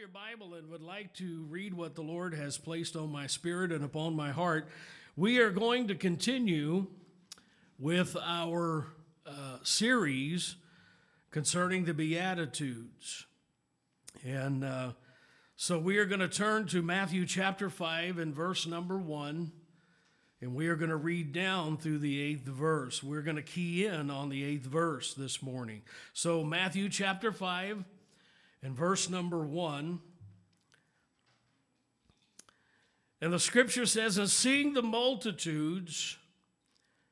your Bible and would like to read what the Lord has placed on my spirit and upon my heart, we are going to continue with our uh, series concerning the Beatitudes. And uh, so we are going to turn to Matthew chapter 5 and verse number 1. And we are going to read down through the eighth verse. We're going to key in on the eighth verse this morning. So, Matthew chapter 5 and verse number 1. And the scripture says, And seeing the multitudes,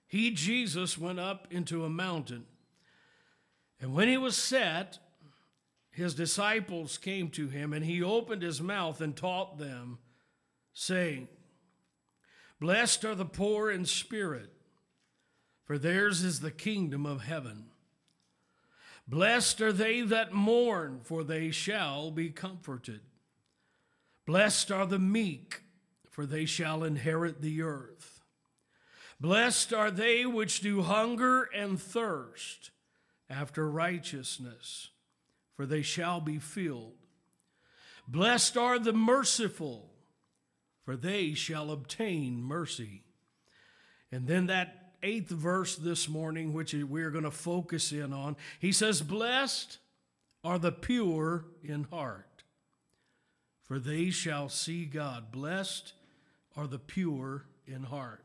he, Jesus, went up into a mountain. And when he was set, his disciples came to him, and he opened his mouth and taught them, saying, Blessed are the poor in spirit, for theirs is the kingdom of heaven. Blessed are they that mourn, for they shall be comforted. Blessed are the meek, for they shall inherit the earth. Blessed are they which do hunger and thirst after righteousness, for they shall be filled. Blessed are the merciful, for they shall obtain mercy. And then that eighth verse this morning, which we're going to focus in on, he says, Blessed are the pure in heart, for they shall see God. Blessed are the pure in heart,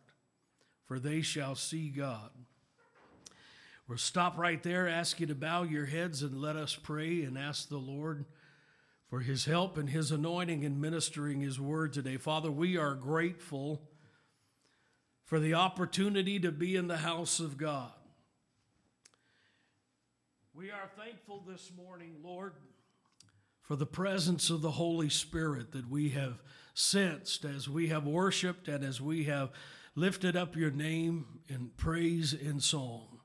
for they shall see God. We'll stop right there, ask you to bow your heads and let us pray and ask the Lord for his help and his anointing in ministering his word today. Father, we are grateful for the opportunity to be in the house of God. We are thankful this morning, Lord, for the presence of the Holy Spirit that we have sensed as we have worshiped and as we have lifted up your name in praise and song.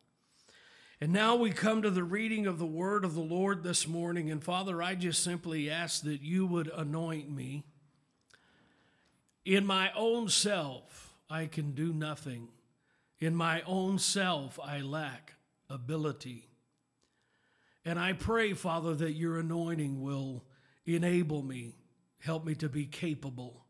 And now we come to the reading of the word of the Lord this morning. And Father, I just simply ask that you would anoint me. In my own self, I can do nothing. In my own self, I lack ability. And I pray, Father, that your anointing will enable me, help me to be capable.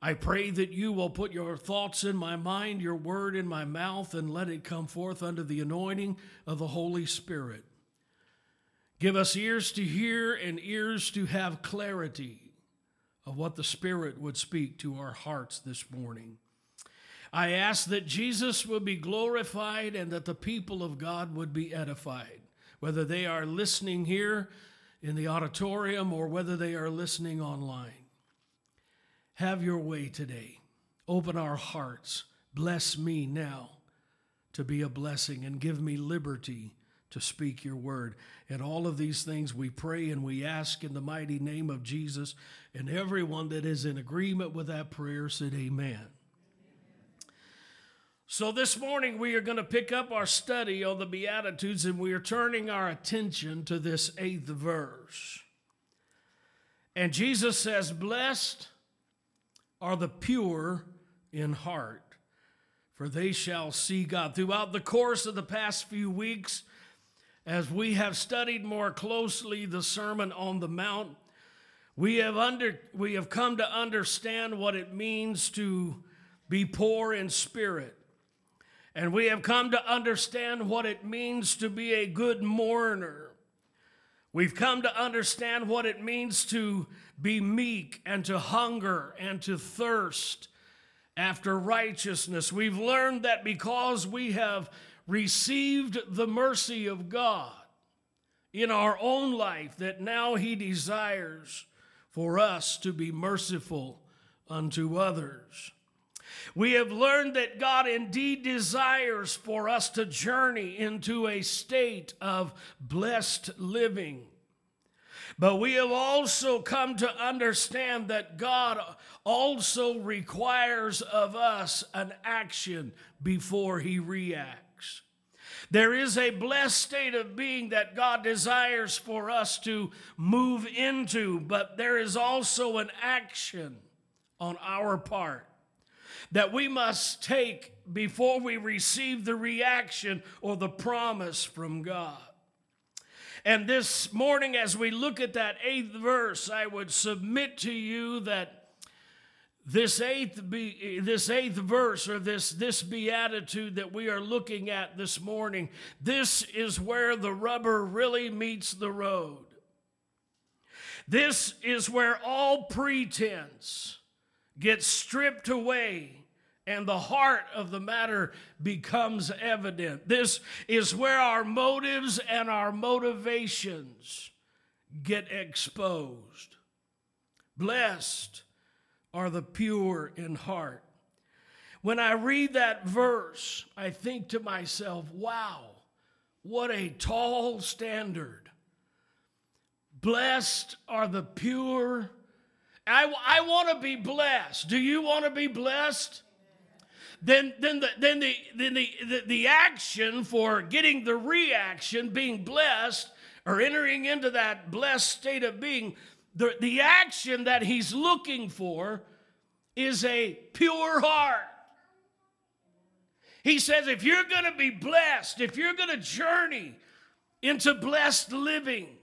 I pray that you will put your thoughts in my mind, your word in my mouth, and let it come forth under the anointing of the Holy Spirit. Give us ears to hear and ears to have clarity of what the Spirit would speak to our hearts this morning. I ask that Jesus would be glorified and that the people of God would be edified, whether they are listening here in the auditorium or whether they are listening online. Have your way today. Open our hearts. Bless me now to be a blessing and give me liberty to speak your word. And all of these things we pray and we ask in the mighty name of Jesus. And everyone that is in agreement with that prayer said, Amen. So, this morning we are going to pick up our study on the Beatitudes and we are turning our attention to this eighth verse. And Jesus says, Blessed are the pure in heart, for they shall see God. Throughout the course of the past few weeks, as we have studied more closely the Sermon on the Mount, we have, under, we have come to understand what it means to be poor in spirit. And we have come to understand what it means to be a good mourner. We've come to understand what it means to be meek and to hunger and to thirst after righteousness. We've learned that because we have received the mercy of God in our own life, that now He desires for us to be merciful unto others. We have learned that God indeed desires for us to journey into a state of blessed living. But we have also come to understand that God also requires of us an action before he reacts. There is a blessed state of being that God desires for us to move into, but there is also an action on our part that we must take before we receive the reaction or the promise from God. And this morning, as we look at that eighth verse, I would submit to you that this eighth, be, this eighth verse or this, this beatitude that we are looking at this morning, this is where the rubber really meets the road. This is where all pretense gets stripped away and the heart of the matter becomes evident. This is where our motives and our motivations get exposed. Blessed are the pure in heart. When I read that verse, I think to myself, wow, what a tall standard. Blessed are the pure. I, I want to be blessed. Do you want to be blessed? then then the then the then the, the, the action for getting the reaction, being blessed, or entering into that blessed state of being, the, the action that he's looking for is a pure heart. He says, if you're going to be blessed, if you're going to journey into blessed living,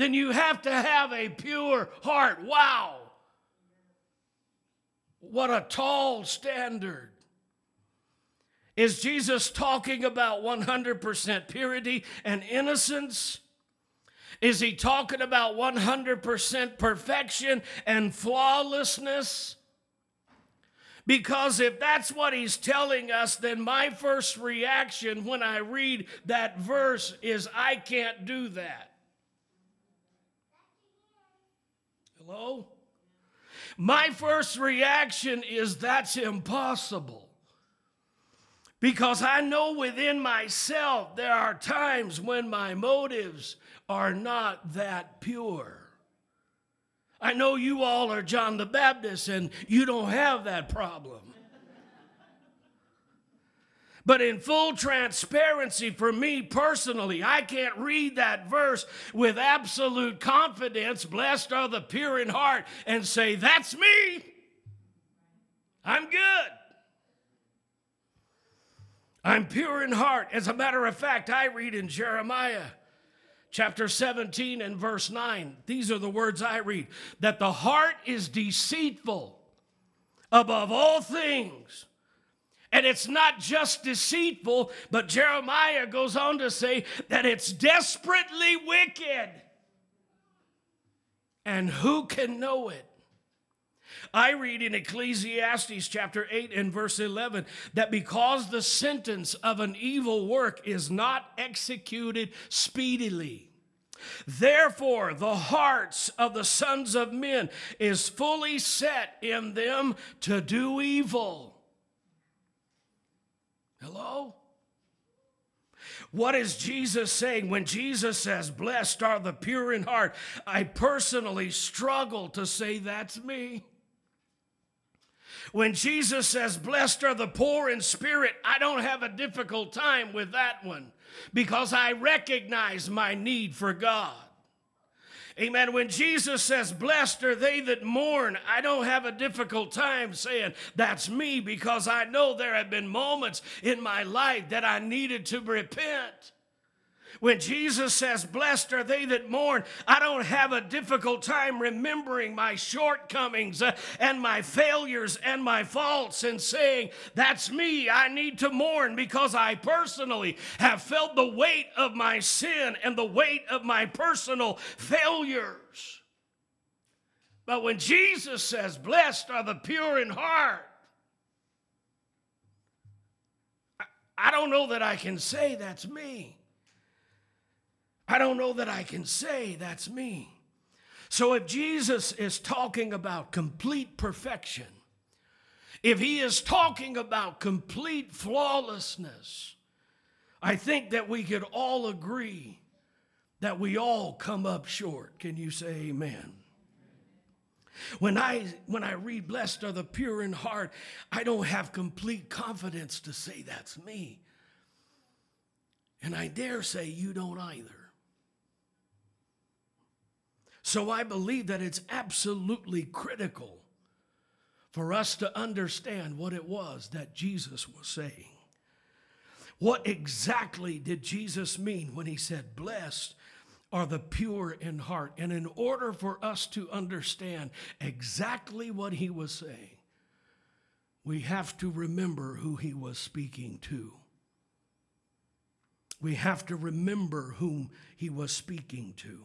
then you have to have a pure heart. Wow. What a tall standard. Is Jesus talking about 100% purity and innocence? Is he talking about 100% perfection and flawlessness? Because if that's what he's telling us, then my first reaction when I read that verse is, I can't do that. Hello? My first reaction is that's impossible. Because I know within myself there are times when my motives are not that pure. I know you all are John the Baptist and you don't have that problem. But in full transparency for me personally, I can't read that verse with absolute confidence, blessed are the pure in heart, and say, That's me. I'm good. I'm pure in heart. As a matter of fact, I read in Jeremiah chapter 17 and verse 9. These are the words I read that the heart is deceitful above all things and it's not just deceitful, but Jeremiah goes on to say that it's desperately wicked. And who can know it? I read in Ecclesiastes chapter 8 and verse 11 that because the sentence of an evil work is not executed speedily, therefore the hearts of the sons of men is fully set in them to do evil. Hello? What is Jesus saying when Jesus says, Blessed are the pure in heart? I personally struggle to say that's me. When Jesus says, Blessed are the poor in spirit, I don't have a difficult time with that one because I recognize my need for God. Amen. When Jesus says, Blessed are they that mourn, I don't have a difficult time saying that's me because I know there have been moments in my life that I needed to repent. When Jesus says, Blessed are they that mourn, I don't have a difficult time remembering my shortcomings uh, and my failures and my faults and saying, That's me. I need to mourn because I personally have felt the weight of my sin and the weight of my personal failures. But when Jesus says, Blessed are the pure in heart, I don't know that I can say that's me. I don't know that I can say that's me. So if Jesus is talking about complete perfection, if he is talking about complete flawlessness, I think that we could all agree that we all come up short. Can you say amen? When I when I read blessed are the pure in heart, I don't have complete confidence to say that's me. And I dare say you don't either. So I believe that it's absolutely critical for us to understand what it was that Jesus was saying. What exactly did Jesus mean when he said, Blessed are the pure in heart? And in order for us to understand exactly what he was saying, we have to remember who he was speaking to. We have to remember whom he was speaking to.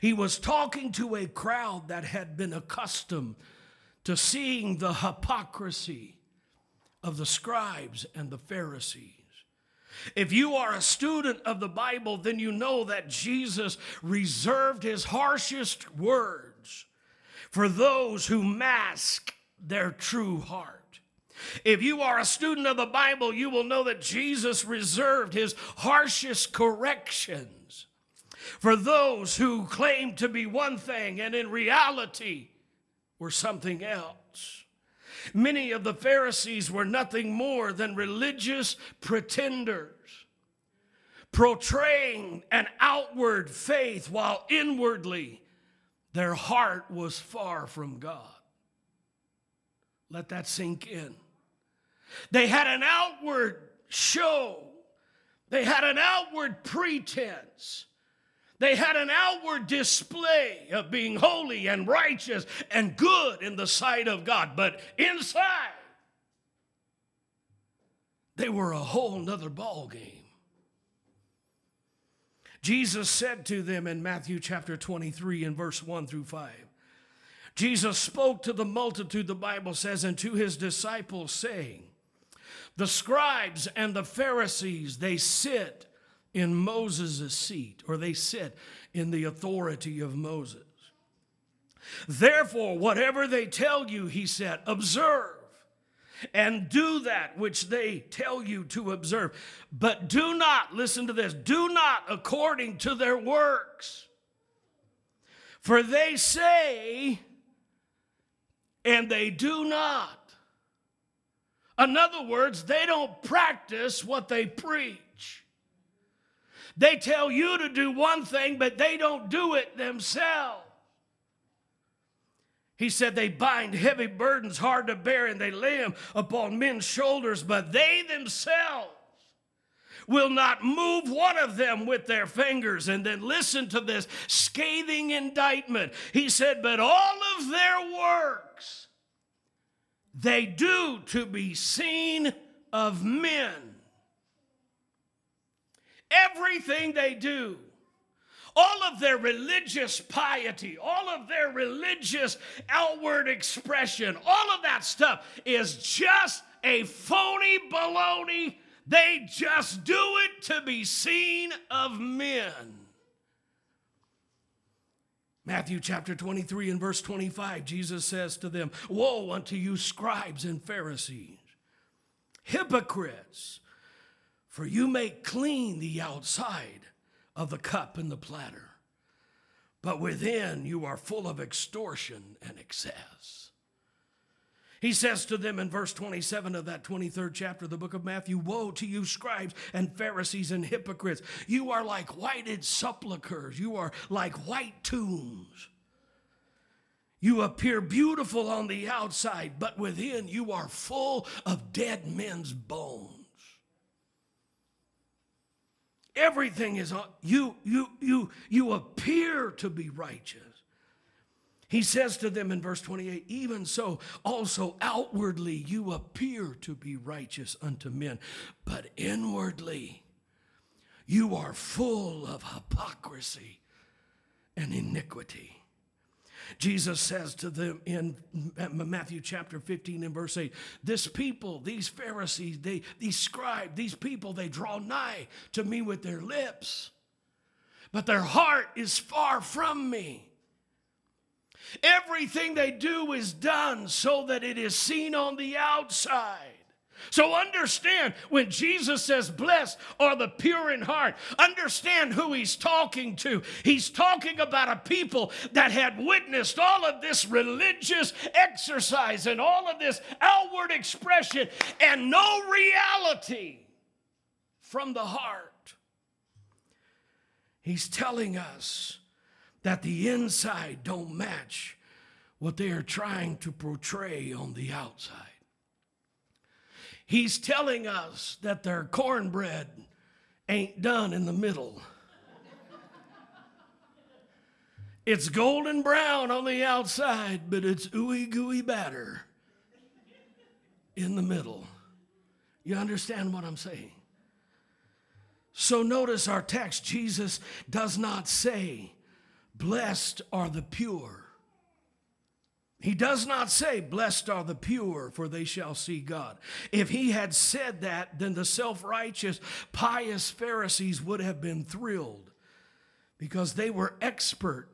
He was talking to a crowd that had been accustomed to seeing the hypocrisy of the scribes and the Pharisees. If you are a student of the Bible, then you know that Jesus reserved his harshest words for those who mask their true heart. If you are a student of the Bible, you will know that Jesus reserved his harshest corrections for those who claim to be one thing and in reality were something else. Many of the Pharisees were nothing more than religious pretenders, portraying an outward faith while inwardly their heart was far from God. Let that sink in. They had an outward show, they had an outward pretense. They had an outward display of being holy and righteous and good in the sight of God, but inside, they were a whole nother ball game. Jesus said to them in Matthew chapter 23 and verse 1 through 5. Jesus spoke to the multitude, the Bible says, and to his disciples, saying, The scribes and the Pharisees, they sit in Moses' seat, or they sit in the authority of Moses. Therefore, whatever they tell you, he said, observe and do that which they tell you to observe. But do not, listen to this, do not according to their works. For they say, and they do not. In other words, they don't practice what they preach. They tell you to do one thing, but they don't do it themselves. He said they bind heavy burdens hard to bear and they lay them upon men's shoulders, but they themselves will not move one of them with their fingers. And then listen to this scathing indictment. He said, But all of their works they do to be seen of men everything they do, all of their religious piety, all of their religious outward expression, all of that stuff is just a phony baloney. They just do it to be seen of men. Matthew chapter 23 and verse 25, Jesus says to them, Woe unto you, scribes and Pharisees, hypocrites! For you make clean the outside of the cup and the platter, but within you are full of extortion and excess. He says to them in verse 27 of that 23rd chapter of the book of Matthew Woe to you, scribes and Pharisees and hypocrites! You are like whited sepulchres, you are like white tombs. You appear beautiful on the outside, but within you are full of dead men's bones. Everything is you you you you appear to be righteous. He says to them in verse 28, even so also outwardly you appear to be righteous unto men, but inwardly you are full of hypocrisy and iniquity. Jesus says to them in Matthew chapter 15 and verse 8, this people, these Pharisees, they, these scribes, these people, they draw nigh to me with their lips, but their heart is far from me. Everything they do is done so that it is seen on the outside. So understand when Jesus says, Blessed are the pure in heart, understand who he's talking to. He's talking about a people that had witnessed all of this religious exercise and all of this outward expression and no reality from the heart. He's telling us that the inside don't match what they are trying to portray on the outside. He's telling us that their cornbread ain't done in the middle. It's golden brown on the outside, but it's ooey gooey batter in the middle. You understand what I'm saying? So notice our text Jesus does not say, Blessed are the pure. He does not say, Blessed are the pure, for they shall see God. If he had said that, then the self righteous, pious Pharisees would have been thrilled because they were expert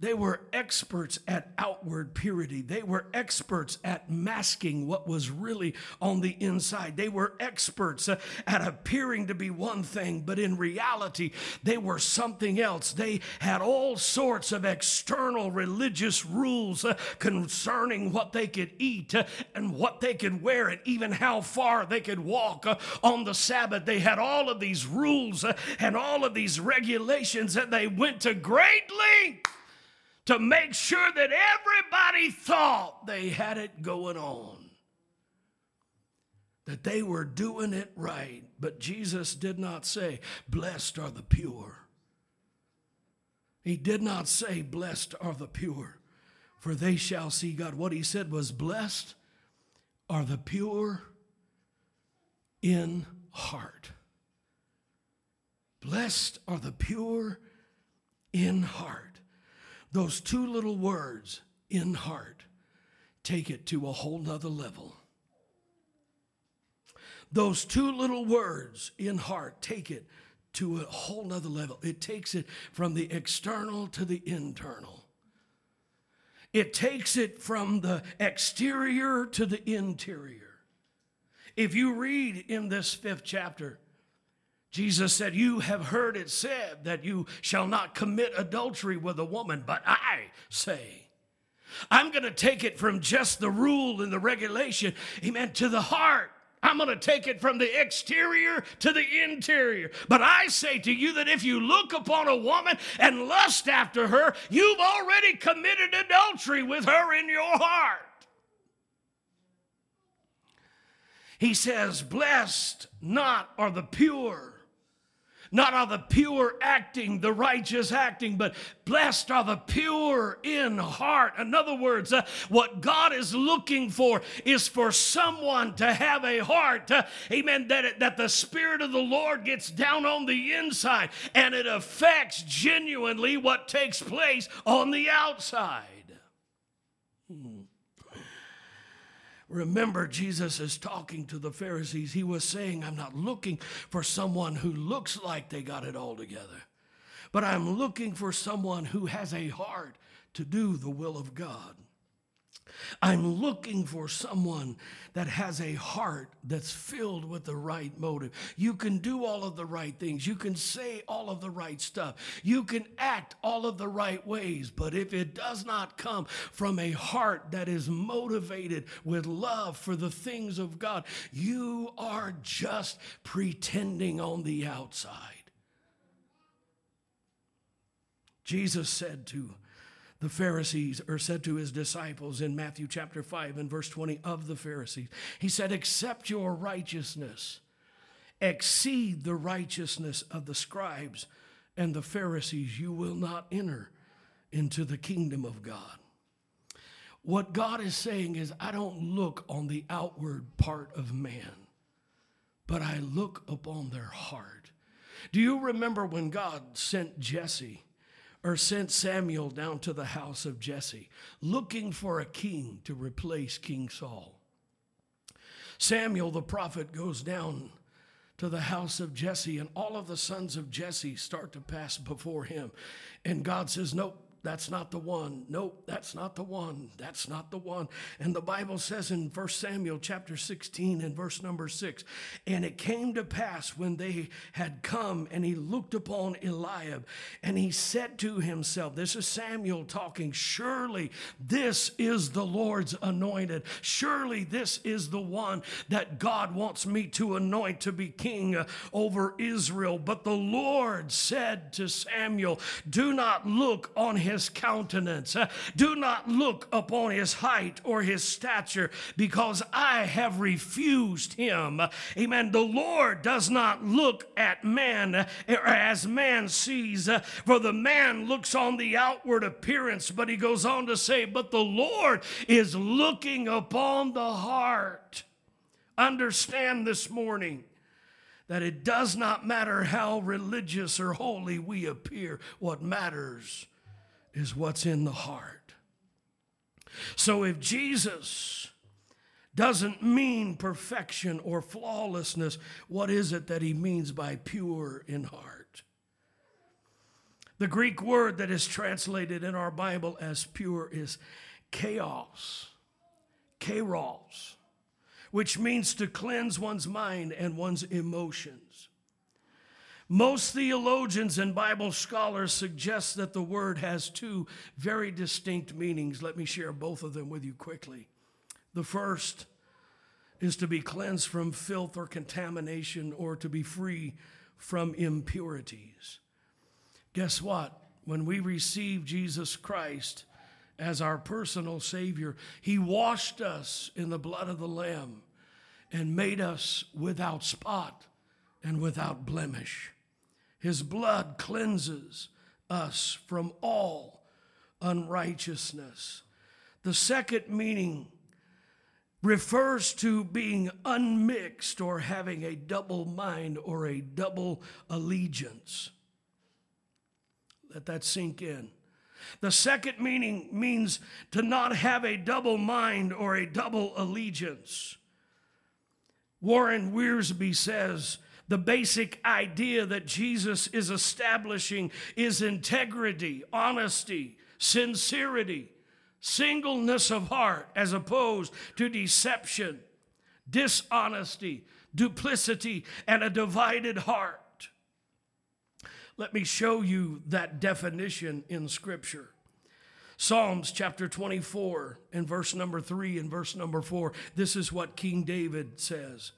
they were experts at outward purity. They were experts at masking what was really on the inside. They were experts uh, at appearing to be one thing, but in reality, they were something else. They had all sorts of external religious rules uh, concerning what they could eat uh, and what they could wear, and even how far they could walk on the Sabbath. They had all of these rules and all of these regulations, and they went to great lengths to make sure that everybody thought they had it going on, that they were doing it right. But Jesus did not say, Blessed are the pure. He did not say, Blessed are the pure, for they shall see God. What he said was, Blessed are the pure in heart. Blessed are the pure in heart. Those two little words, in heart, take it to a whole nother level. Those two little words, in heart, take it to a whole nother level. It takes it from the external to the internal. It takes it from the exterior to the interior. If you read in this fifth chapter, Jesus said, You have heard it said that you shall not commit adultery with a woman, but I say, I'm going to take it from just the rule and the regulation, amen, to the heart. I'm going to take it from the exterior to the interior. But I say to you that if you look upon a woman and lust after her, you've already committed adultery with her in your heart. He says, Blessed not are the pure not are the pure acting, the righteous acting, but blessed are the pure in heart. In other words, uh, what God is looking for is for someone to have a heart, uh, amen, that, that the Spirit of the Lord gets down on the inside and it affects genuinely what takes place on the outside. Hmm. Remember, Jesus is talking to the Pharisees. He was saying, I'm not looking for someone who looks like they got it all together, but I'm looking for someone who has a heart to do the will of God. I'm looking for someone that has a heart that's filled with the right motive. You can do all of the right things. You can say all of the right stuff. You can act all of the right ways. But if it does not come from a heart that is motivated with love for the things of God, you are just pretending on the outside. Jesus said to the Pharisees, or said to his disciples in Matthew chapter 5 and verse 20 of the Pharisees, he said, Accept your righteousness, exceed the righteousness of the scribes and the Pharisees, you will not enter into the kingdom of God. What God is saying is, I don't look on the outward part of man, but I look upon their heart. Do you remember when God sent Jesse? Or sent Samuel down to the house of Jesse, looking for a king to replace King Saul. Samuel the prophet goes down to the house of Jesse, and all of the sons of Jesse start to pass before him. And God says, Nope, that's not the one. Nope, that's not the one. That's not the one. And the Bible says in 1 Samuel chapter 16 and verse number 6 And it came to pass when they had come, and he looked upon Eliab, and he said to himself, This is Samuel talking, surely this is the Lord's anointed. Surely this is the one that God wants me to anoint to be king over Israel. But the Lord said to Samuel, Do not look on his his countenance. Uh, do not look upon his height or his stature, because I have refused him. Amen. The Lord does not look at man uh, as man sees, uh, for the man looks on the outward appearance, but he goes on to say, But the Lord is looking upon the heart. Understand this morning that it does not matter how religious or holy we appear, what matters is what's in the heart. So if Jesus doesn't mean perfection or flawlessness, what is it that he means by pure in heart? The Greek word that is translated in our Bible as pure is chaos, kairos which means to cleanse one's mind and one's emotions. Most theologians and Bible scholars suggest that the word has two very distinct meanings. Let me share both of them with you quickly. The first is to be cleansed from filth or contamination or to be free from impurities. Guess what? When we receive Jesus Christ as our personal Savior, He washed us in the blood of the Lamb and made us without spot and without blemish. His blood cleanses us from all unrighteousness. The second meaning refers to being unmixed or having a double mind or a double allegiance. Let that sink in. The second meaning means to not have a double mind or a double allegiance. Warren Wiersbe says the basic idea that Jesus is establishing is integrity, honesty, sincerity, singleness of heart, as opposed to deception, dishonesty, duplicity, and a divided heart. Let me show you that definition in Scripture. Psalms chapter 24 and verse number 3 and verse number 4. This is what King David says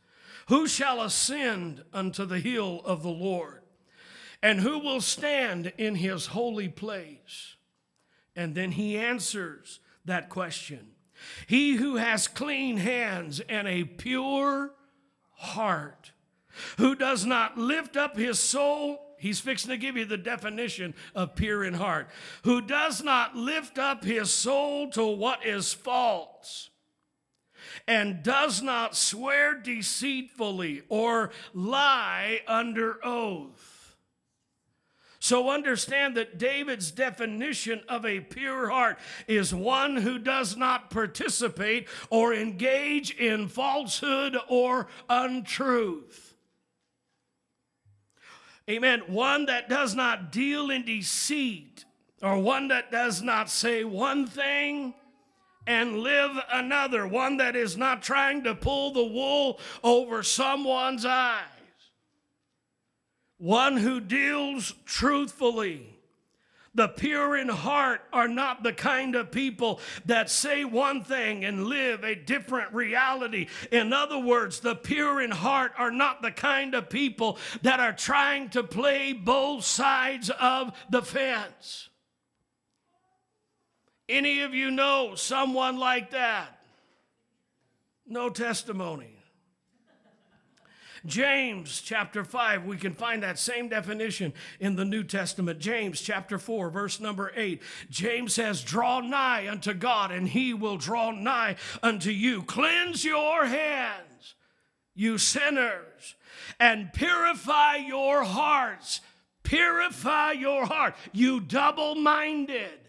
Who shall ascend unto the hill of the Lord? And who will stand in his holy place? And then he answers that question He who has clean hands and a pure heart, who does not lift up his soul He's fixing to give you the definition of pure in heart. Who does not lift up his soul to what is false and does not swear deceitfully or lie under oath. So understand that David's definition of a pure heart is one who does not participate or engage in falsehood or untruth. Amen. One that does not deal in deceit, or one that does not say one thing and live another, one that is not trying to pull the wool over someone's eyes, one who deals truthfully the pure in heart are not the kind of people that say one thing and live a different reality. In other words, the pure in heart are not the kind of people that are trying to play both sides of the fence. Any of you know someone like that? No testimony. James chapter 5, we can find that same definition in the New Testament. James chapter 4, verse number 8. James says, Draw nigh unto God, and he will draw nigh unto you. Cleanse your hands, you sinners, and purify your hearts. Purify your heart, you double minded.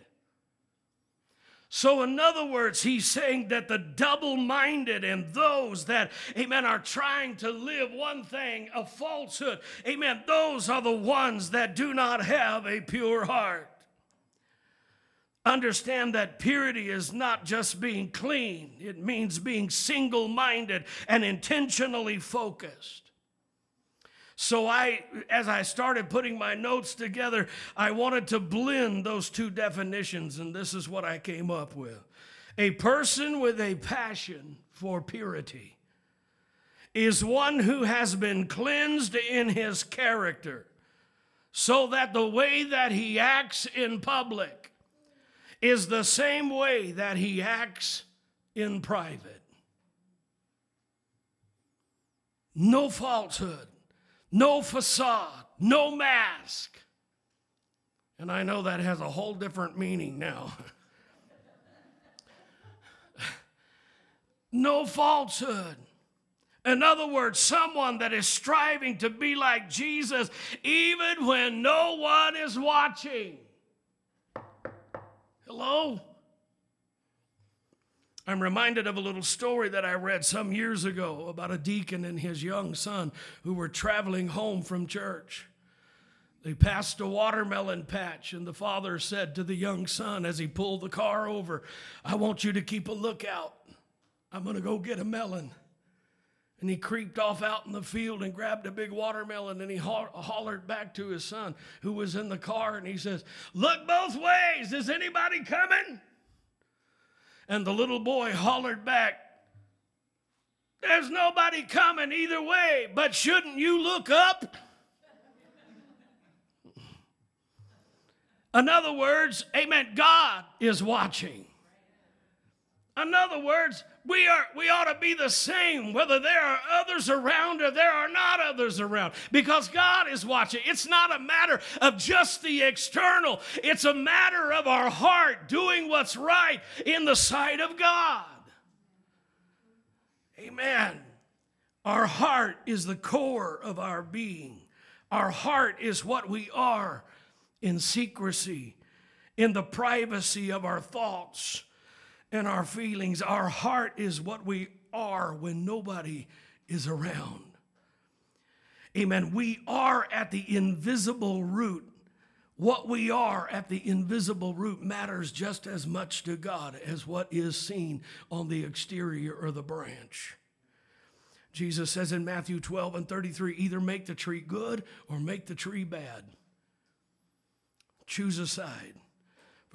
So, in other words, he's saying that the double minded and those that, amen, are trying to live one thing, a falsehood, amen, those are the ones that do not have a pure heart. Understand that purity is not just being clean, it means being single minded and intentionally focused. So I as I started putting my notes together, I wanted to blend those two definitions and this is what I came up with. A person with a passion for purity is one who has been cleansed in his character so that the way that he acts in public is the same way that he acts in private. No falsehood, no facade, no mask. And I know that has a whole different meaning now. no falsehood. In other words, someone that is striving to be like Jesus even when no one is watching. Hello? I'm reminded of a little story that I read some years ago about a deacon and his young son who were traveling home from church. They passed a watermelon patch, and the father said to the young son as he pulled the car over, I want you to keep a lookout. I'm going to go get a melon. And he creeped off out in the field and grabbed a big watermelon and he ho- hollered back to his son who was in the car and he says, Look both ways. Is anybody coming? And the little boy hollered back, There's nobody coming either way, but shouldn't you look up? In other words, amen, God is watching. In other words, we are we ought to be the same whether there are others around or there are not others around because God is watching. It's not a matter of just the external. It's a matter of our heart doing what's right in the sight of God. Amen. Our heart is the core of our being. Our heart is what we are in secrecy, in the privacy of our thoughts and our feelings. Our heart is what we are when nobody is around. Amen. We are at the invisible root. What we are at the invisible root matters just as much to God as what is seen on the exterior or the branch. Jesus says in Matthew 12 and 33 either make the tree good or make the tree bad. Choose a side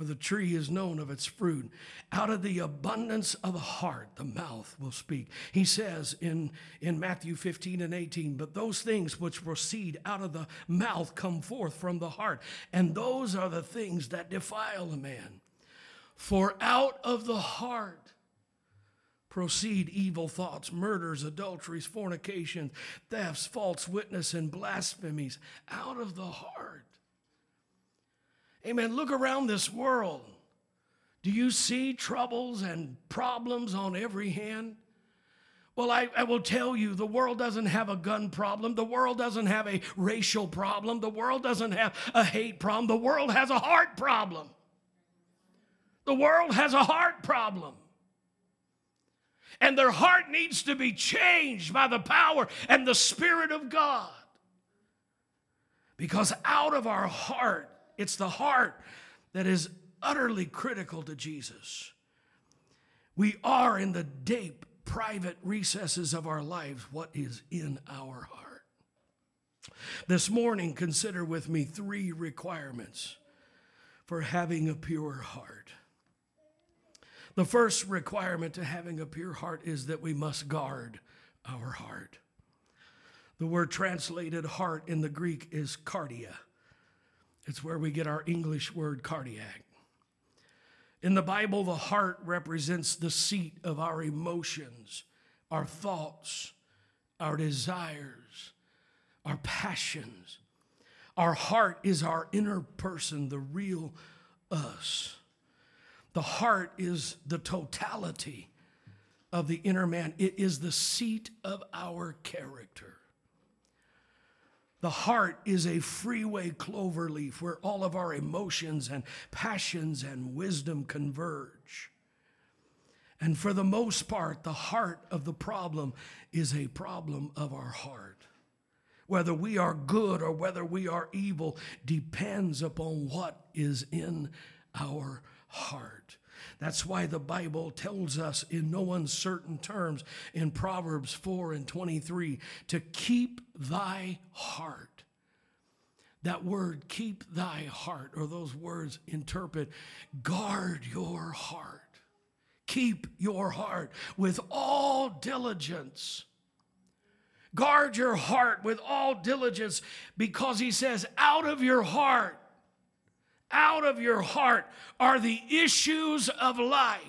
for the tree is known of its fruit. Out of the abundance of the heart, the mouth will speak. He says in, in Matthew 15 and 18, but those things which proceed out of the mouth come forth from the heart, and those are the things that defile a man. For out of the heart proceed evil thoughts, murders, adulteries, fornications, thefts, false witness, and blasphemies. Out of the heart. Amen. Look around this world. Do you see troubles and problems on every hand? Well, I, I, will tell you, the world doesn't have a gun problem. The world doesn't have a racial problem. The world doesn't have a hate problem. The world has a heart problem. The world has a heart problem. And their heart needs to be changed by the power and the Spirit of God. Because out of our heart it's the heart that is utterly critical to Jesus. We are in the deep, private recesses of our lives what is in our heart. This morning, consider with me three requirements for having a pure heart. The first requirement to having a pure heart is that we must guard our heart. The word translated heart in the Greek is cardia. It's where we get our English word cardiac. In the Bible, the heart represents the seat of our emotions, our thoughts, our desires, our passions. Our heart is our inner person, the real us. The heart is the totality of the inner man, it is the seat of our character. The heart is a freeway clover leaf where all of our emotions and passions and wisdom converge. And for the most part, the heart of the problem is a problem of our heart. Whether we are good or whether we are evil depends upon what is in our heart. That's why the Bible tells us in no uncertain terms in Proverbs 4 and 23 to keep thy heart. That word, keep thy heart, or those words interpret, guard your heart. Keep your heart with all diligence. Guard your heart with all diligence because he says, out of your heart out of your heart are the issues of life.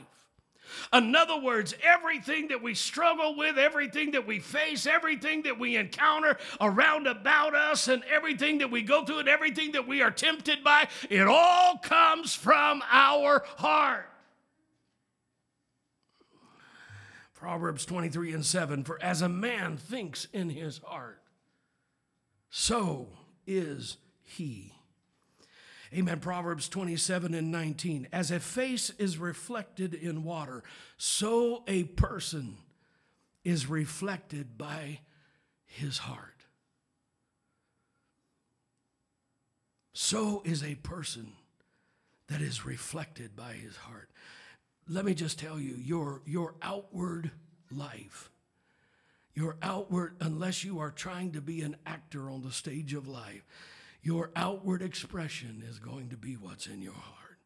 In other words, everything that we struggle with, everything that we face, everything that we encounter around about us, and everything that we go through, and everything that we are tempted by, it all comes from our heart. Proverbs 23 and 7 For as a man thinks in his heart, so is he. Amen. Proverbs 27 and 19. As a face is reflected in water, so a person is reflected by his heart. So is a person that is reflected by his heart. Let me just tell you your, your outward life, your outward, unless you are trying to be an actor on the stage of life, your outward expression is going to be what's in your heart.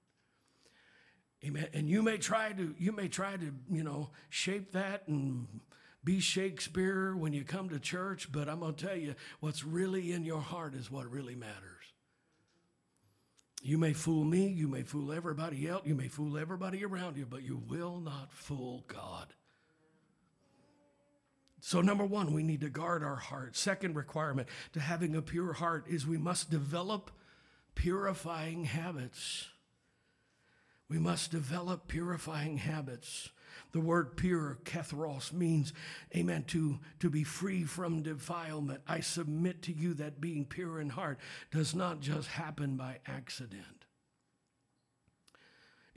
Amen. And you may try to, you may try to, you know, shape that and be Shakespeare when you come to church, but I'm going to tell you what's really in your heart is what really matters. You may fool me, you may fool everybody else, you may fool everybody around you, but you will not fool God. So, number one, we need to guard our heart. Second requirement to having a pure heart is we must develop purifying habits. We must develop purifying habits. The word pure, katharos, means, amen, to, to be free from defilement. I submit to you that being pure in heart does not just happen by accident.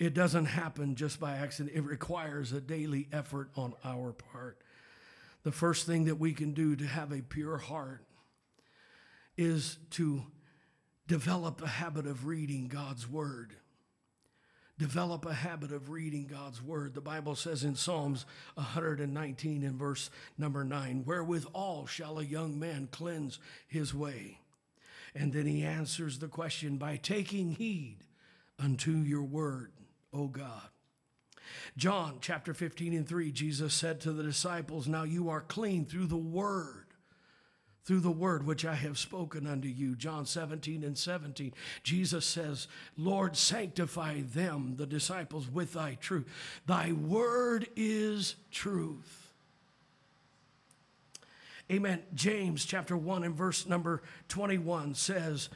It doesn't happen just by accident. It requires a daily effort on our part the first thing that we can do to have a pure heart is to develop a habit of reading God's word. Develop a habit of reading God's word. The Bible says in Psalms 119 in verse number 9, wherewithal shall a young man cleanse his way. And then he answers the question by taking heed unto your word, O God. John chapter 15 and 3, Jesus said to the disciples, Now you are clean through the word, through the word which I have spoken unto you. John 17 and 17, Jesus says, Lord, sanctify them, the disciples, with thy truth. Thy word is truth. Amen. James chapter 1 and verse number 21 says,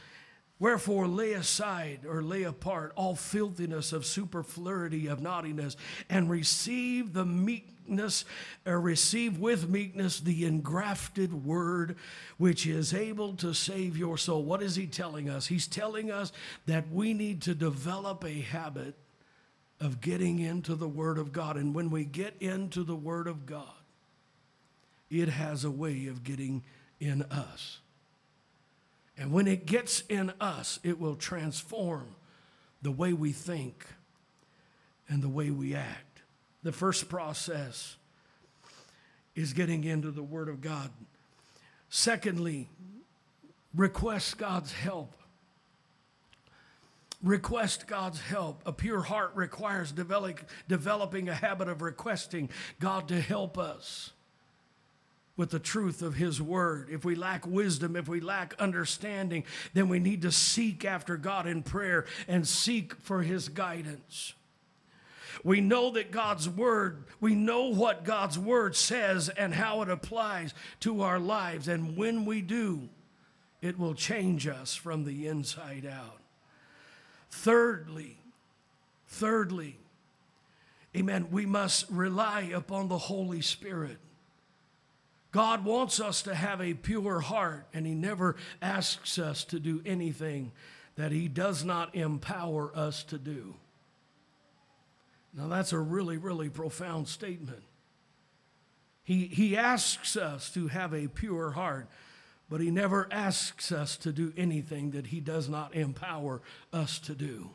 Wherefore, lay aside or lay apart all filthiness of superfluity of naughtiness, and receive the meekness, or receive with meekness the engrafted word, which is able to save your soul. What is he telling us? He's telling us that we need to develop a habit of getting into the Word of God. And when we get into the Word of God, it has a way of getting in us. And when it gets in us, it will transform the way we think and the way we act. The first process is getting into the Word of God. Secondly, request God's help. Request God's help. A pure heart requires develop, developing a habit of requesting God to help us with the truth of His Word. If we lack wisdom, if we lack understanding, then we need to seek after God in prayer and seek for His guidance. We know that God's Word, we know what God's Word says and how it applies to our lives. And when we do, it will change us from the inside out. Thirdly, thirdly, amen, we must rely upon the Holy Spirit. God wants us to have a pure heart, and He never asks us to do anything that He does not empower us to do. Now, that's a really, really profound statement. He, he asks us to have a pure heart, but He never asks us to do anything that He does not empower us to do.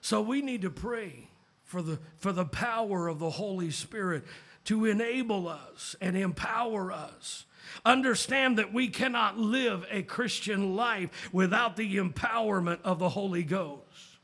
So we need to pray for the, for the power of the Holy Spirit to enable us and empower us. Understand that we cannot live a Christian life without the empowerment of the Holy Ghost.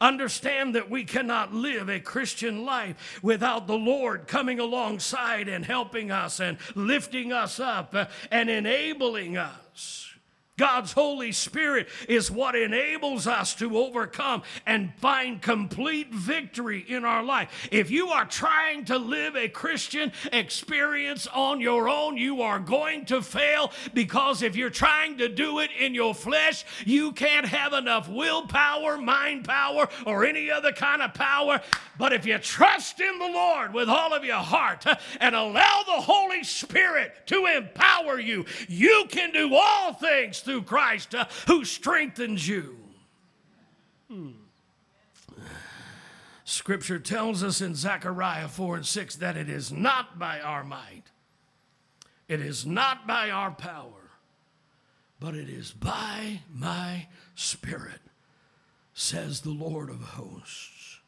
Understand that we cannot live a Christian life without the Lord coming alongside and helping us and lifting us up and enabling us God's Holy Spirit is what enables us to overcome and find complete victory in our life. If you are trying to live a Christian experience on your own, you are going to fail because if you're trying to do it in your flesh, you can't have enough willpower, mind power, or any other kind of power. But if you trust in the Lord with all of your heart and allow the Holy Spirit to empower you, you can do all things through Christ uh, who strengthens you. Hmm. Scripture tells us in Zechariah 4 and 6 that it is not by our might, it is not by our power, but it is by my Spirit, says the Lord of hosts.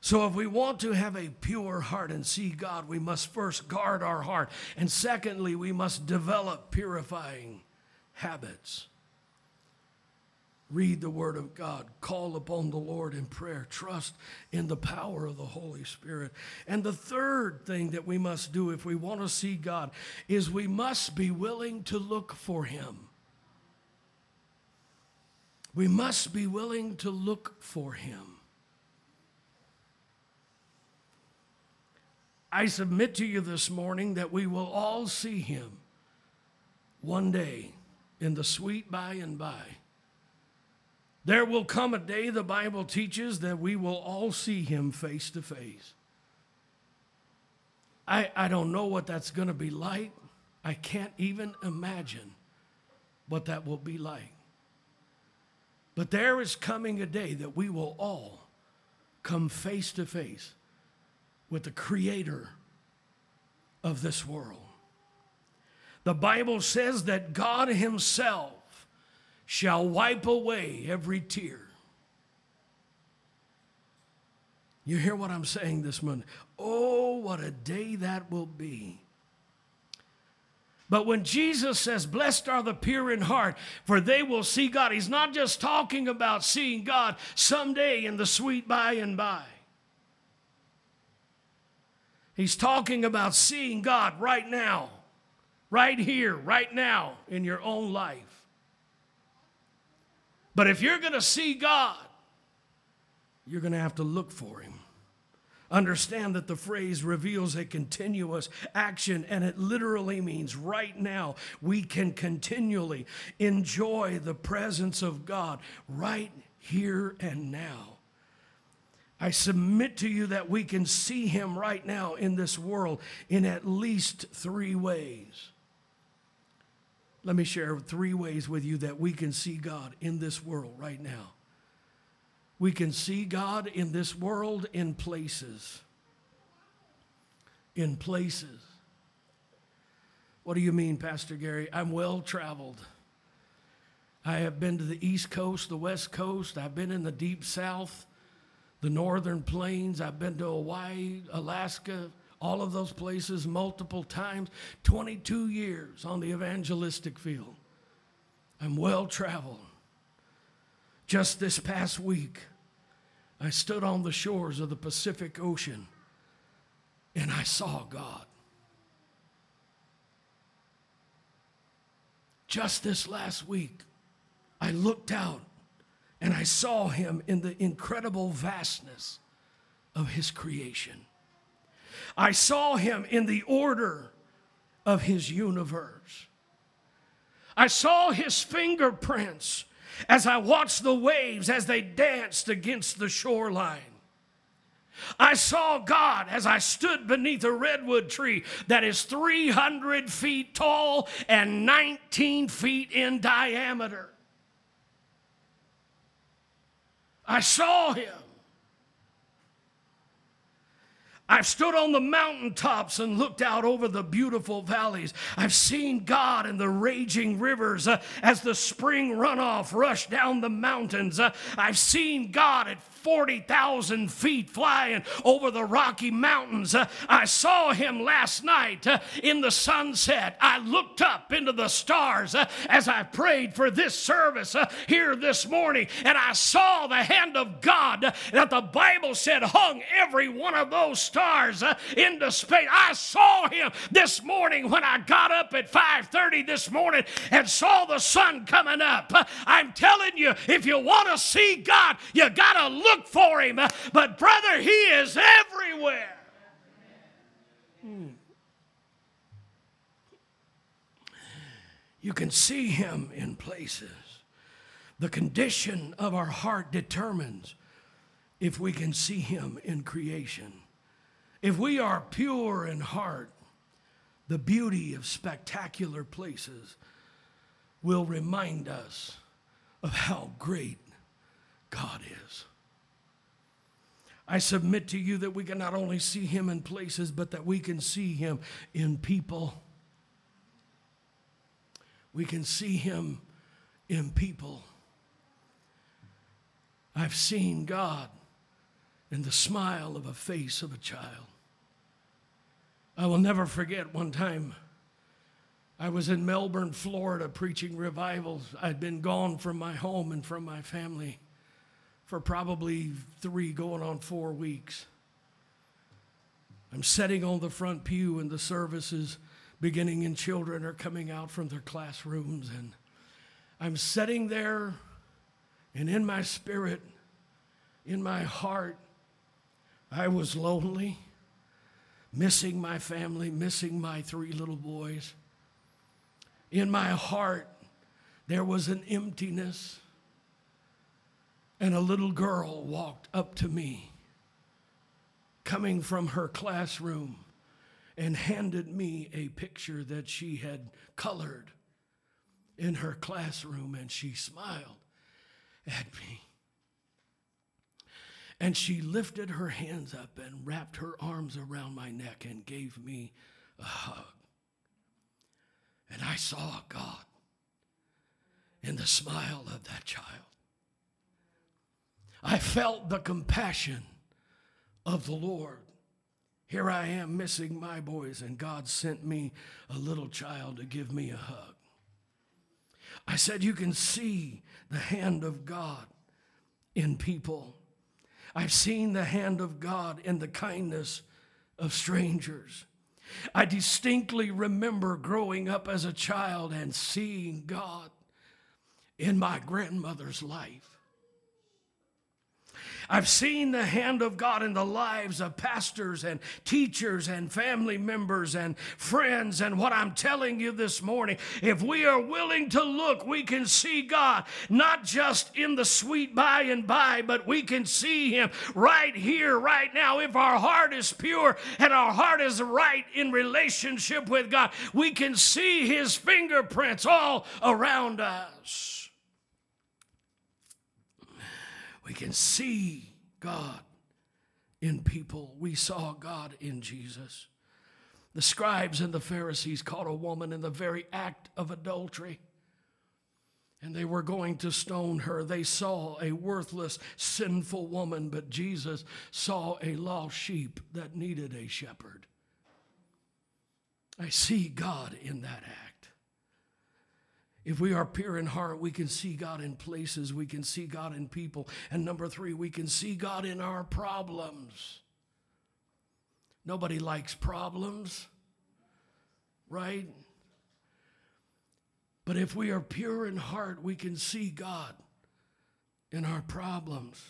So, if we want to have a pure heart and see God, we must first guard our heart. And secondly, we must develop purifying habits. Read the Word of God. Call upon the Lord in prayer. Trust in the power of the Holy Spirit. And the third thing that we must do if we want to see God is we must be willing to look for Him. We must be willing to look for Him. I submit to you this morning that we will all see Him one day in the sweet by and by. There will come a day, the Bible teaches, that we will all see him face to face. I, I don't know what that's going to be like. I can't even imagine what that will be like. But there is coming a day that we will all come face to face with the creator of this world. The Bible says that God Himself shall wipe away every tear. You hear what I'm saying this morning? Oh, what a day that will be. But when Jesus says, Blessed are the pure in heart, for they will see God, He's not just talking about seeing God someday in the sweet by and by. He's talking about seeing God right now right here, right now in your own life. But if you're going to see God, you're going to have to look for Him. Understand that the phrase reveals a continuous action, and it literally means right now we can continually enjoy the presence of God right here and now. I submit to you that we can see Him right now in this world in at least three ways. Let me share three ways with you that we can see God in this world right now. We can see God in this world in places. In places. What do you mean, Pastor Gary? I'm well traveled. I have been to the East Coast, the West Coast. I've been in the Deep South, the Northern Plains. I've been to Hawaii, Alaska, all of those places multiple times, 22 years on the evangelistic field. I'm well traveled. Just this past week, I stood on the shores of the Pacific Ocean and I saw God. Just this last week, I looked out and I saw him in the incredible vastness of his creation. I saw him in the order of his universe. I saw his fingerprints as I watched the waves as they danced against the shoreline. I saw God as I stood beneath a redwood tree that is 300 feet tall and 19 feet in diameter. I saw him I've stood on the mountaintops and looked out over the beautiful valleys. I've seen God in the raging rivers uh, as the spring runoff rushed down the mountains. Uh, I've seen God at 40,000 feet flying over the Rocky Mountains. Uh, I saw him last night uh, in the sunset. I looked up into the stars uh, as I prayed for this service uh, here this morning, and I saw the hand of God that the Bible said hung every one of those stars uh, into space. I saw him this morning when I got up at 5:30 this morning and saw the sun coming up. Uh, I'm telling you, if you want to see God, you got to look for him. But brother, he is everywhere. Hmm. You can see him in places. The condition of our heart determines if we can see him in creation. If we are pure in heart, the beauty of spectacular places will remind us of how great God is. I submit to you that we can not only see him in places, but that we can see him in people. We can see him in people. I've seen God in the smile of a face of a child. I will never forget one time I was in Melbourne, Florida, preaching revivals. I'd been gone from my home and from my family for probably three, going on four weeks. I'm sitting on the front pew, and the services beginning, and children are coming out from their classrooms. And I'm sitting there, and in my spirit, in my heart, I was lonely, missing my family, missing my three little boys. In my heart, there was an emptiness. And a little girl walked up to me, coming from her classroom, and handed me a picture that she had colored in her classroom, and she smiled at me. And she lifted her hands up and wrapped her arms around my neck and gave me a hug. And I saw God in the smile of that child. I felt the compassion of the Lord. Here I am missing my boys, and God sent me a little child to give me a hug. I said, You can see the hand of God in people. I've seen the hand of God in the kindness of strangers. I distinctly remember growing up as a child and seeing God in my grandmother's life. I've seen the hand of God in the lives of pastors and teachers and family members and friends. And what I'm telling you this morning, if we are willing to look, we can see God not just in the sweet by and by, but we can see Him right here, right now. If our heart is pure and our heart is right in relationship with God, we can see His fingerprints all around us. We can see God in people. We saw God in Jesus. The scribes and the Pharisees caught a woman in the very act of adultery. And they were going to stone her. They saw a worthless, sinful woman, but Jesus saw a lost sheep that needed a shepherd. I see God in that act. If we are pure in heart, we can see God in places, we can see God in people. And number three, we can see God in our problems. Nobody likes problems, right? But if we are pure in heart, we can see God in our problems.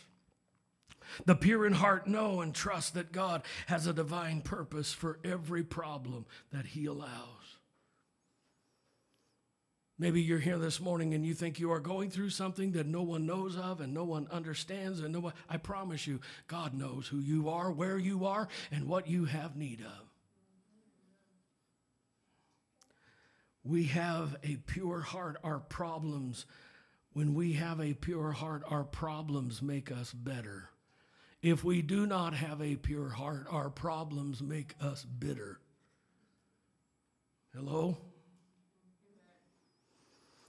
The pure in heart know and trust that God has a divine purpose for every problem that He allows. Maybe you're here this morning and you think you are going through something that no one knows of and no one understands and no one I promise you God knows who you are, where you are and what you have need of. We have a pure heart our problems when we have a pure heart our problems make us better. If we do not have a pure heart our problems make us bitter. Hello?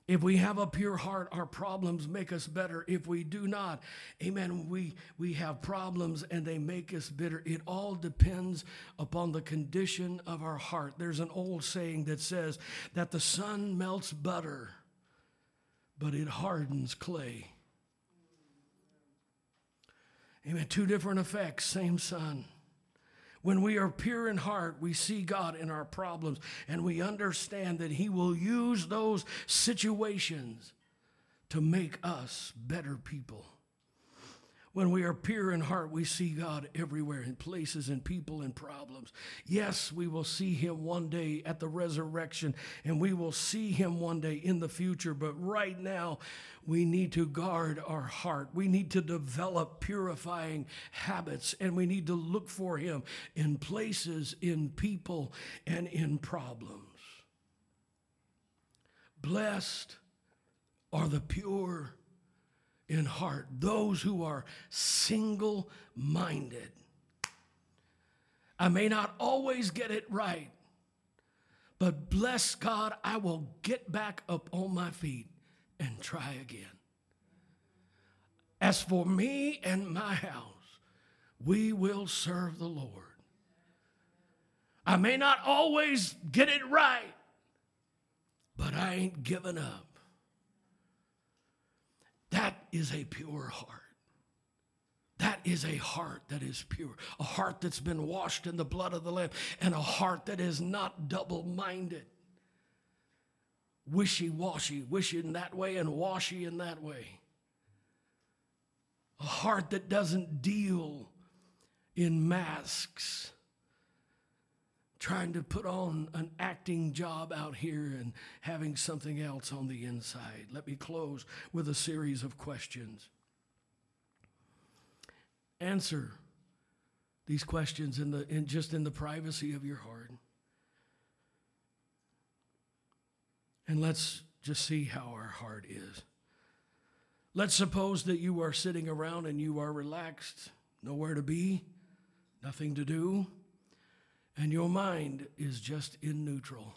If we have a pure heart, our problems make us better. If we do not, amen, we, we have problems and they make us bitter. It all depends upon the condition of our heart. There's an old saying that says that the sun melts butter, but it hardens clay. Amen. Two different effects, same sun. When we are pure in heart, we see God in our problems and we understand that He will use those situations to make us better people. When we are pure in heart, we see God everywhere in places and people and problems. Yes, we will see Him one day at the resurrection, and we will see Him one day in the future. But right now, we need to guard our heart. We need to develop purifying habits, and we need to look for Him in places, in people, and in problems. Blessed are the pure in heart, those who are single minded. I may not always get it right, but bless God, I will get back up on my feet and try again. As for me and my house, we will serve the Lord. I may not always get it right, but I ain't giving up. That is a pure heart. That is a heart that is pure, a heart that's been washed in the blood of the Lamb, and a heart that is not double minded, wishy washy, wishing that way and washy in that way. A heart that doesn't deal in masks trying to put on an acting job out here and having something else on the inside. Let me close with a series of questions. Answer these questions in the in just in the privacy of your heart. And let's just see how our heart is. Let's suppose that you are sitting around and you are relaxed, nowhere to be, nothing to do and your mind is just in neutral.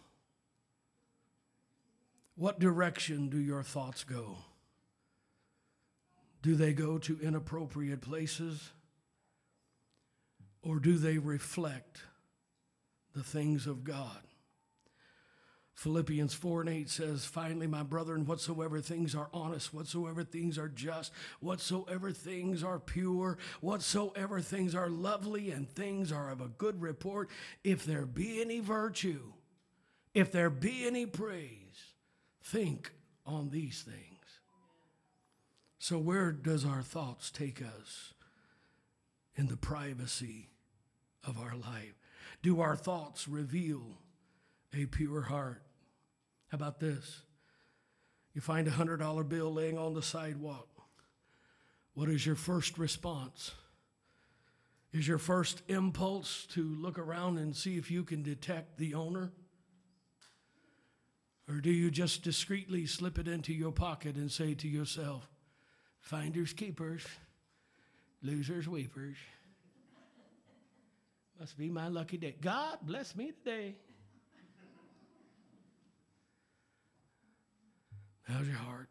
What direction do your thoughts go? Do they go to inappropriate places? Or do they reflect the things of God? Philippians 4 and 8 says, Finally, my brethren, whatsoever things are honest, whatsoever things are just, whatsoever things are pure, whatsoever things are lovely, and things are of a good report, if there be any virtue, if there be any praise, think on these things. So, where does our thoughts take us in the privacy of our life? Do our thoughts reveal a pure heart? How about this? You find a $100 bill laying on the sidewalk. What is your first response? Is your first impulse to look around and see if you can detect the owner? Or do you just discreetly slip it into your pocket and say to yourself, finders keepers, losers weepers? Must be my lucky day. God bless me today. How's your heart?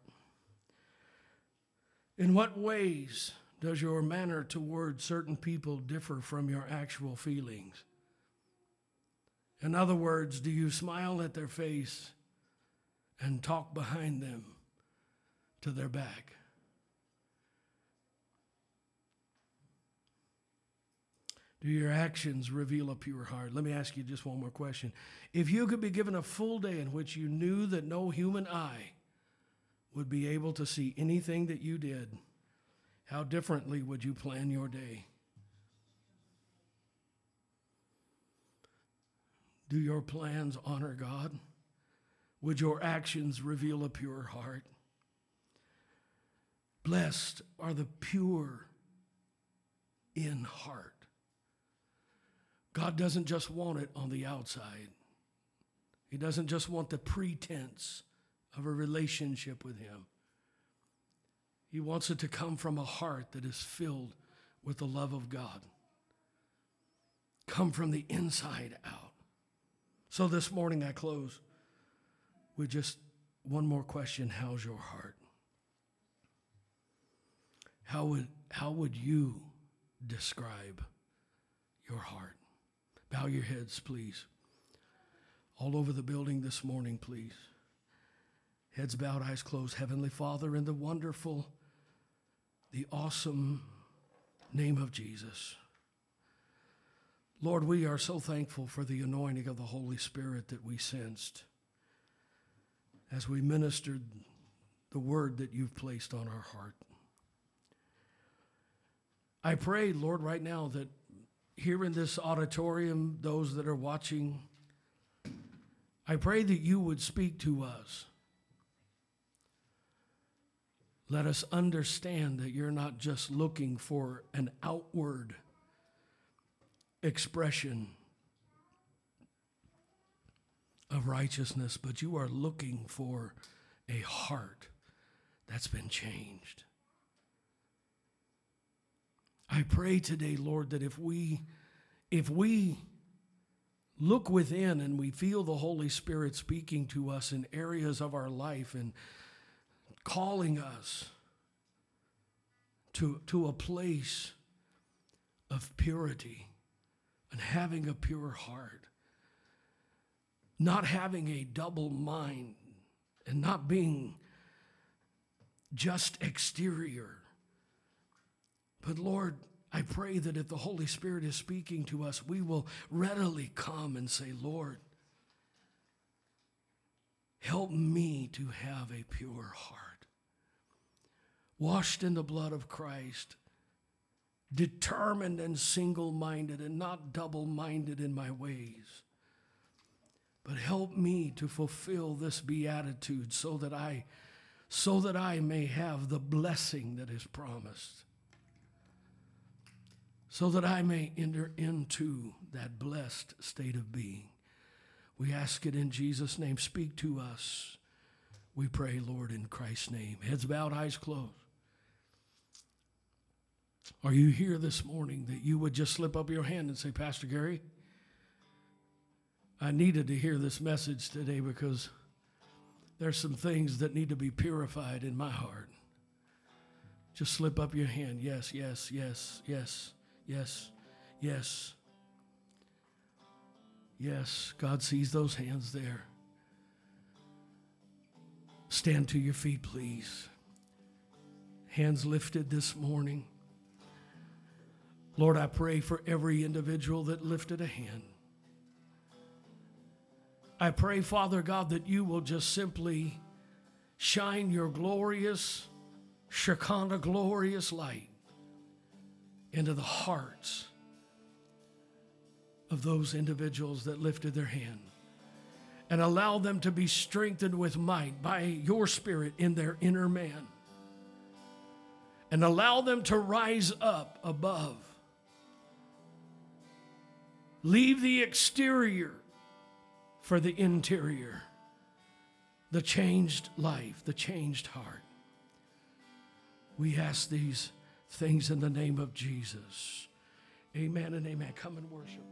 In what ways does your manner toward certain people differ from your actual feelings? In other words, do you smile at their face and talk behind them to their back? Do your actions reveal a pure heart? Let me ask you just one more question. If you could be given a full day in which you knew that no human eye would be able to see anything that you did, how differently would you plan your day? Do your plans honor God? Would your actions reveal a pure heart? Blessed are the pure in heart. God doesn't just want it on the outside, He doesn't just want the pretense of a relationship with Him. He wants it to come from a heart that is filled with the love of God. Come from the inside out. So this morning I close with just one more question How's your heart? How would, how would you describe your heart? Bow your heads, please. All over the building this morning, please. Heads bowed, eyes closed. Heavenly Father, in the wonderful, the awesome name of Jesus. Lord, we are so thankful for the anointing of the Holy Spirit that we sensed as we ministered the word that you've placed on our heart. I pray, Lord, right now that here in this auditorium, those that are watching, I pray that you would speak to us. Let us understand that you're not just looking for an outward expression of righteousness, but you are looking for a heart that's been changed. I pray today, Lord, that if we if we look within and we feel the Holy Spirit speaking to us in areas of our life and calling us to, to a place of purity and having a pure heart, not having a double mind and not being just exterior. But Lord, I pray that if the Holy Spirit is speaking to us, we will readily come and say, Lord, help me to have a pure heart, washed in the blood of Christ, determined and single minded and not double minded in my ways. But help me to fulfill this beatitude so that I so that I may have the blessing that is promised so that I may enter into that blessed state of being. We ask it in Jesus' name. Speak to us. We pray, Lord, in Christ's name. Heads bowed, eyes closed. Are you here this morning that you would just slip up your hand and say, Pastor Gary, I needed to hear this message today because there's some things that need to be purified in my heart. Just slip up your hand. Yes, yes, yes, yes. Yes, yes, yes. God sees those hands there. Stand to your feet, please. Hands lifted this morning. Lord, I pray for every individual that lifted a hand. I pray, Father God, that you will just simply shine your glorious, Shekinah glorious light into the hearts of those individuals that lifted their hand and allow them to be strengthened with might by your spirit in their inner man and allow them to rise up above. Leave the exterior for the interior, the changed life, the changed heart. We ask these things in the name of Jesus. Amen and amen. Come and worship.